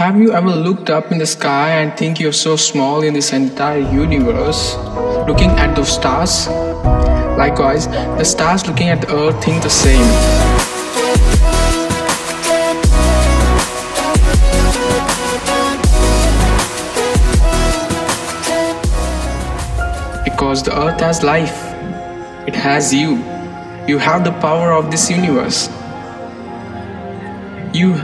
Have you ever looked up in the sky and think you're so small in this entire universe? Looking at those stars? Likewise, the stars looking at the earth think the same. Because the earth has life, it has you. You have the power of this universe. You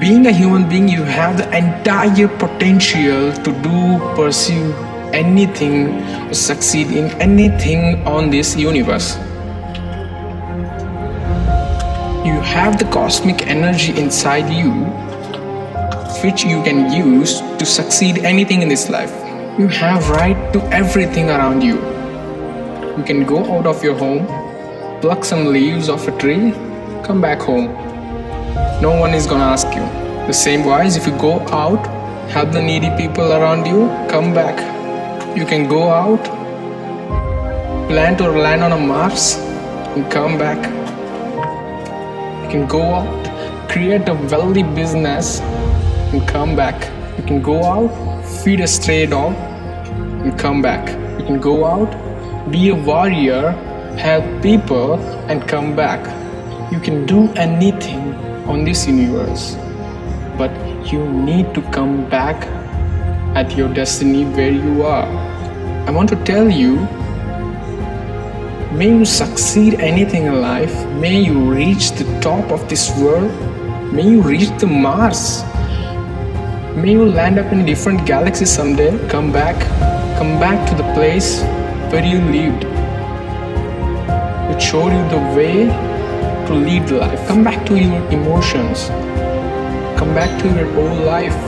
being a human being, you have the entire potential to do, pursue anything, succeed in anything on this universe. You have the cosmic energy inside you, which you can use to succeed anything in this life. You have right to everything around you. You can go out of your home, pluck some leaves off a tree, come back home no one is gonna ask you. The same wise, if you go out, help the needy people around you, come back. You can go out, plant or land on a Mars, and come back. You can go out, create a wealthy business, and come back. You can go out, feed a stray dog, and come back. You can go out, be a warrior, help people, and come back. You can do anything on this universe, but you need to come back at your destiny where you are. I want to tell you may you succeed anything in life, may you reach the top of this world, may you reach the Mars, may you land up in a different galaxy someday, come back, come back to the place where you lived. It showed you the way to lead life. Come back to your emotions. Come back to your old life.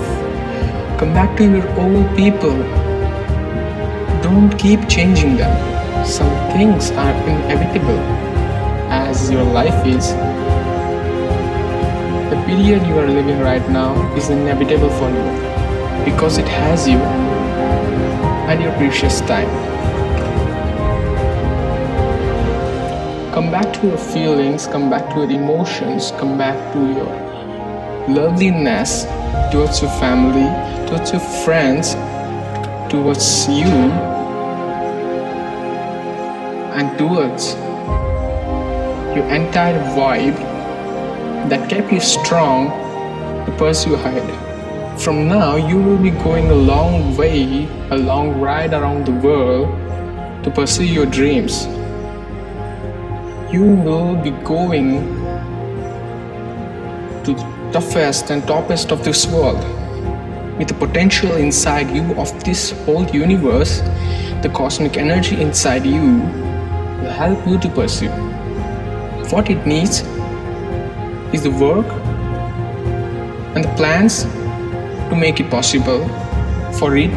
Come back to your old people. Don't keep changing them. Some things are inevitable, as your life is. The period you are living right now is inevitable for you because it has you and your precious time. Come back to your feelings, come back to your emotions, come back to your loveliness towards your family, towards your friends, towards you, and towards your entire vibe that kept you strong to pursue ahead. From now, you will be going a long way, a long ride around the world to pursue your dreams you will be going to the toughest and toppest of this world. With the potential inside you of this whole universe, the cosmic energy inside you will help you to pursue. What it needs is the work and the plans to make it possible for it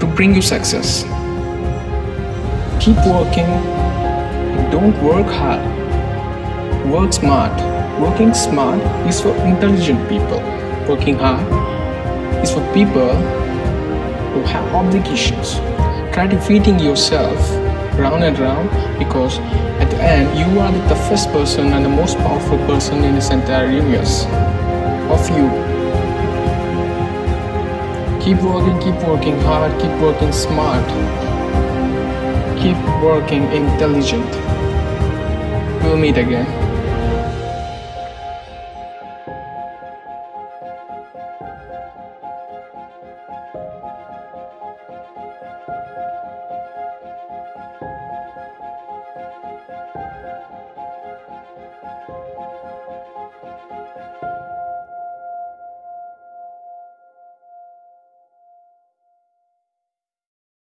to bring you success. Keep working, don't work hard Work smart. Working smart is for intelligent people. Working hard is for people who have obligations. Try defeating yourself round and round because at the end you are the toughest person and the most powerful person in this entire universe. Of you. Keep working, keep working hard, keep working smart, keep working intelligent we'll meet again.